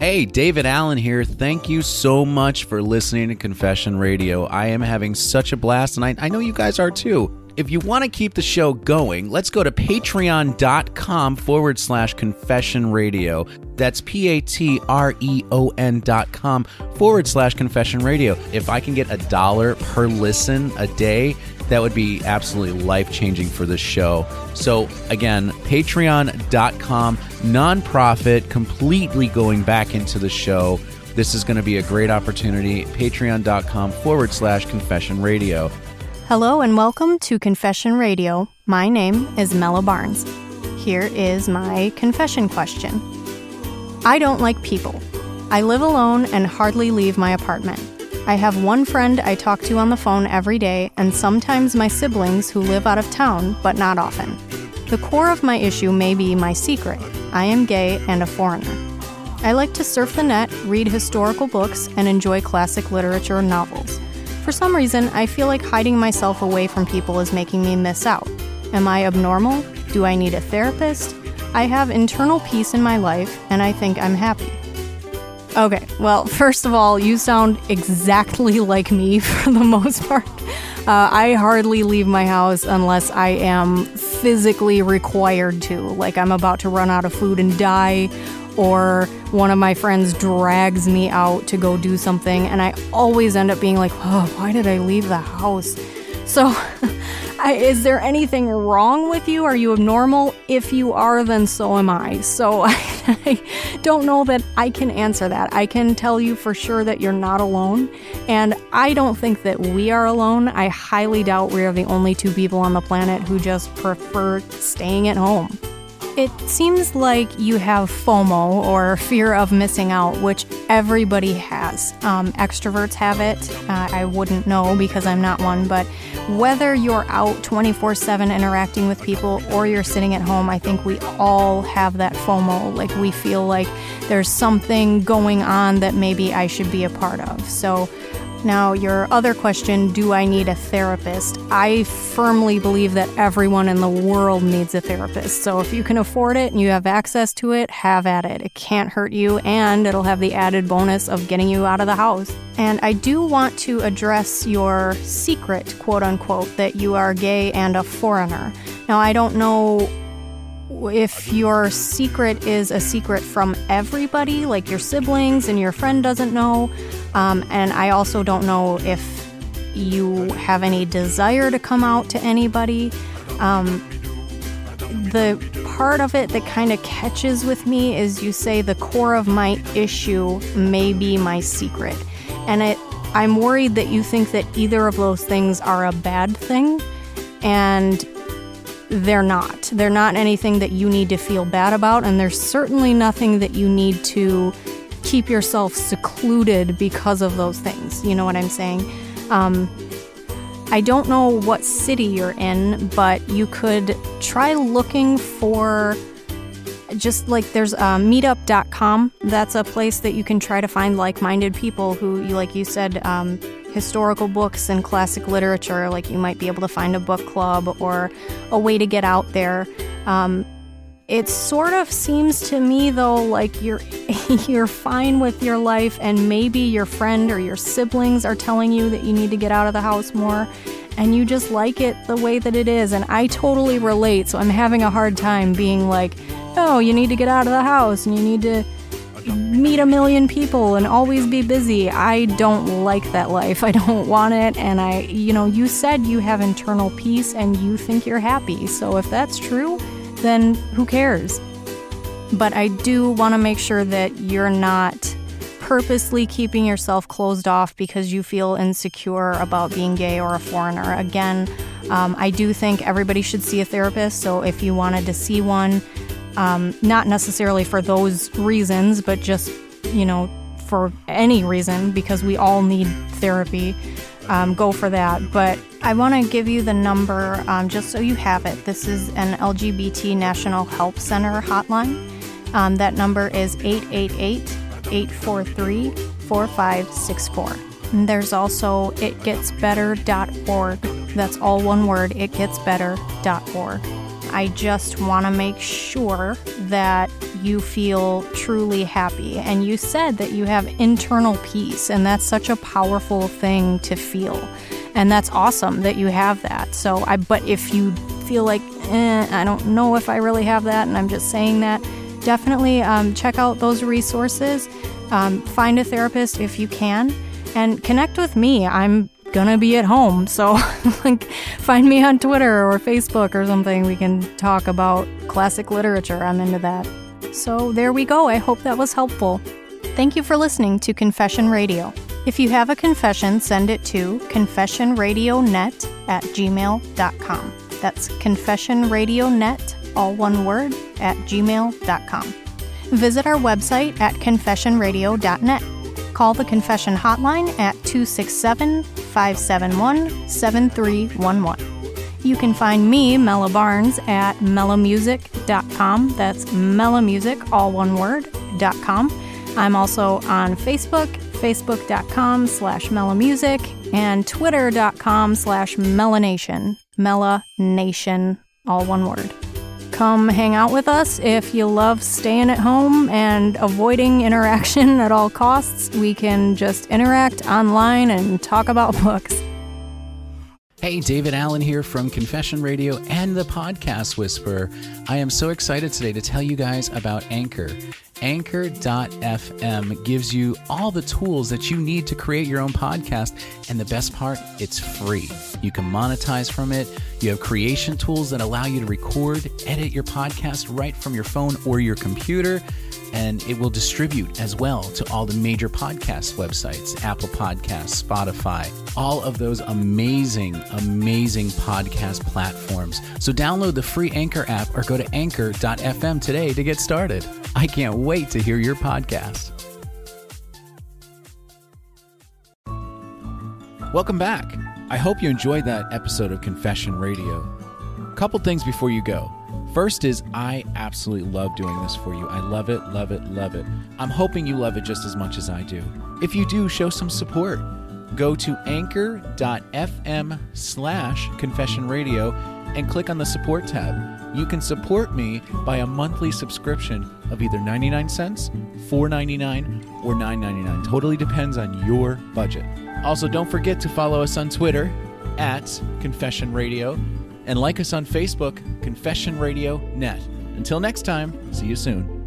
Hey, David Allen here. Thank you so much for listening to Confession Radio. I am having such a blast, and I, I know you guys are too. If you want to keep the show going, let's go to patreon.com forward slash confession radio. That's P A T R E O N dot com forward slash confession radio. If I can get a dollar per listen a day, that would be absolutely life changing for this show. So, again, patreon.com, nonprofit, completely going back into the show. This is going to be a great opportunity. Patreon.com forward slash confession radio. Hello and welcome to Confession Radio. My name is Mela Barnes. Here is my confession question I don't like people. I live alone and hardly leave my apartment. I have one friend I talk to on the phone every day, and sometimes my siblings who live out of town, but not often. The core of my issue may be my secret I am gay and a foreigner. I like to surf the net, read historical books, and enjoy classic literature and novels. For some reason, I feel like hiding myself away from people is making me miss out. Am I abnormal? Do I need a therapist? I have internal peace in my life, and I think I'm happy. Okay, well, first of all, you sound exactly like me for the most part. Uh, I hardly leave my house unless I am physically required to, like I'm about to run out of food and die, or one of my friends drags me out to go do something, and I always end up being like, oh, why did I leave the house? So, is there anything wrong with you? Are you abnormal? If you are, then so am I. So, I, I don't know that I can answer that. I can tell you for sure that you're not alone, and I don't think that we are alone. I highly doubt we are the only two people on the planet who just prefer staying at home. It seems like you have FOMO or fear of missing out, which everybody has. Um, extroverts have it. Uh, I wouldn't know because I'm not one, but whether you're out 24 7 interacting with people or you're sitting at home, I think we all have that FOMO. Like we feel like there's something going on that maybe I should be a part of. So, now, your other question do I need a therapist? I firmly believe that everyone in the world needs a therapist. So, if you can afford it and you have access to it, have at it. It can't hurt you, and it'll have the added bonus of getting you out of the house. And I do want to address your secret, quote unquote, that you are gay and a foreigner. Now, I don't know if your secret is a secret from everybody, like your siblings and your friend doesn't know, um, and I also don't know if you have any desire to come out to anybody. Um, the part of it that kind of catches with me is you say the core of my issue may be my secret. And it, I'm worried that you think that either of those things are a bad thing. And they're not. They're not anything that you need to feel bad about, and there's certainly nothing that you need to keep yourself secluded because of those things. You know what I'm saying? Um, I don't know what city you're in, but you could try looking for just like there's uh, meetup.com. That's a place that you can try to find like minded people who, like you said, um, historical books and classic literature. Like you might be able to find a book club or a way to get out there. Um, it sort of seems to me though like you're you're fine with your life and maybe your friend or your siblings are telling you that you need to get out of the house more and you just like it the way that it is and I totally relate so I'm having a hard time being like oh you need to get out of the house and you need to meet a million people and always be busy. I don't like that life. I don't want it. And I, you know, you said you have internal peace and you think you're happy. So if that's true, then who cares? But I do want to make sure that you're not purposely keeping yourself closed off because you feel insecure about being gay or a foreigner. Again, um, I do think everybody should see a therapist. So if you wanted to see one, um, not necessarily for those reasons, but just, you know, for any reason, because we all need therapy, um, go for that. But I want to give you the number um, just so you have it. This is an LGBT National Help Center hotline. Um, that number is 888 843 4564. There's also itgetsbetter.org. That's all one word, itgetsbetter.org. I just want to make sure that you feel truly happy. And you said that you have internal peace, and that's such a powerful thing to feel. And that's awesome that you have that. So, I, but if you feel like, eh, I don't know if I really have that, and I'm just saying that, definitely um, check out those resources. Um, find a therapist if you can, and connect with me. I'm gonna be at home. So, like, find me on Twitter or Facebook or something. We can talk about classic literature. I'm into that. So, there we go. I hope that was helpful. Thank you for listening to Confession Radio. If you have a confession, send it to confessionradionet at gmail.com. That's confessionradionet, all one word, at gmail.com. Visit our website at confessionradio.net. Call the confession hotline at 267 571 7311. You can find me, Mela Barnes, at mellamusic.com. That's mellamusic, all one word, dot .com. I'm also on Facebook, facebook.com slash mellamusic, and twitter.com slash melanation. Melanation, all one word. Come hang out with us if you love staying at home and avoiding interaction at all costs. We can just interact online and talk about books. Hey, David Allen here from Confession Radio and the Podcast Whisperer. I am so excited today to tell you guys about Anchor. Anchor.fm gives you all the tools that you need to create your own podcast. And the best part, it's free. You can monetize from it. You have creation tools that allow you to record, edit your podcast right from your phone or your computer. And it will distribute as well to all the major podcast websites Apple Podcasts, Spotify, all of those amazing, amazing podcast platforms. So download the free Anchor app or go to anchor.fm today to get started. I can't wait to hear your podcast. Welcome back. I hope you enjoyed that episode of Confession Radio. Couple things before you go. First is I absolutely love doing this for you. I love it, love it, love it. I'm hoping you love it just as much as I do. If you do, show some support. Go to anchor.fm slash confession radio and click on the support tab. You can support me by a monthly subscription of either 99 cents, 4.99, or 9.99. Totally depends on your budget. Also, don't forget to follow us on Twitter at Confession Radio and like us on Facebook, Confession Radio Net. Until next time, see you soon.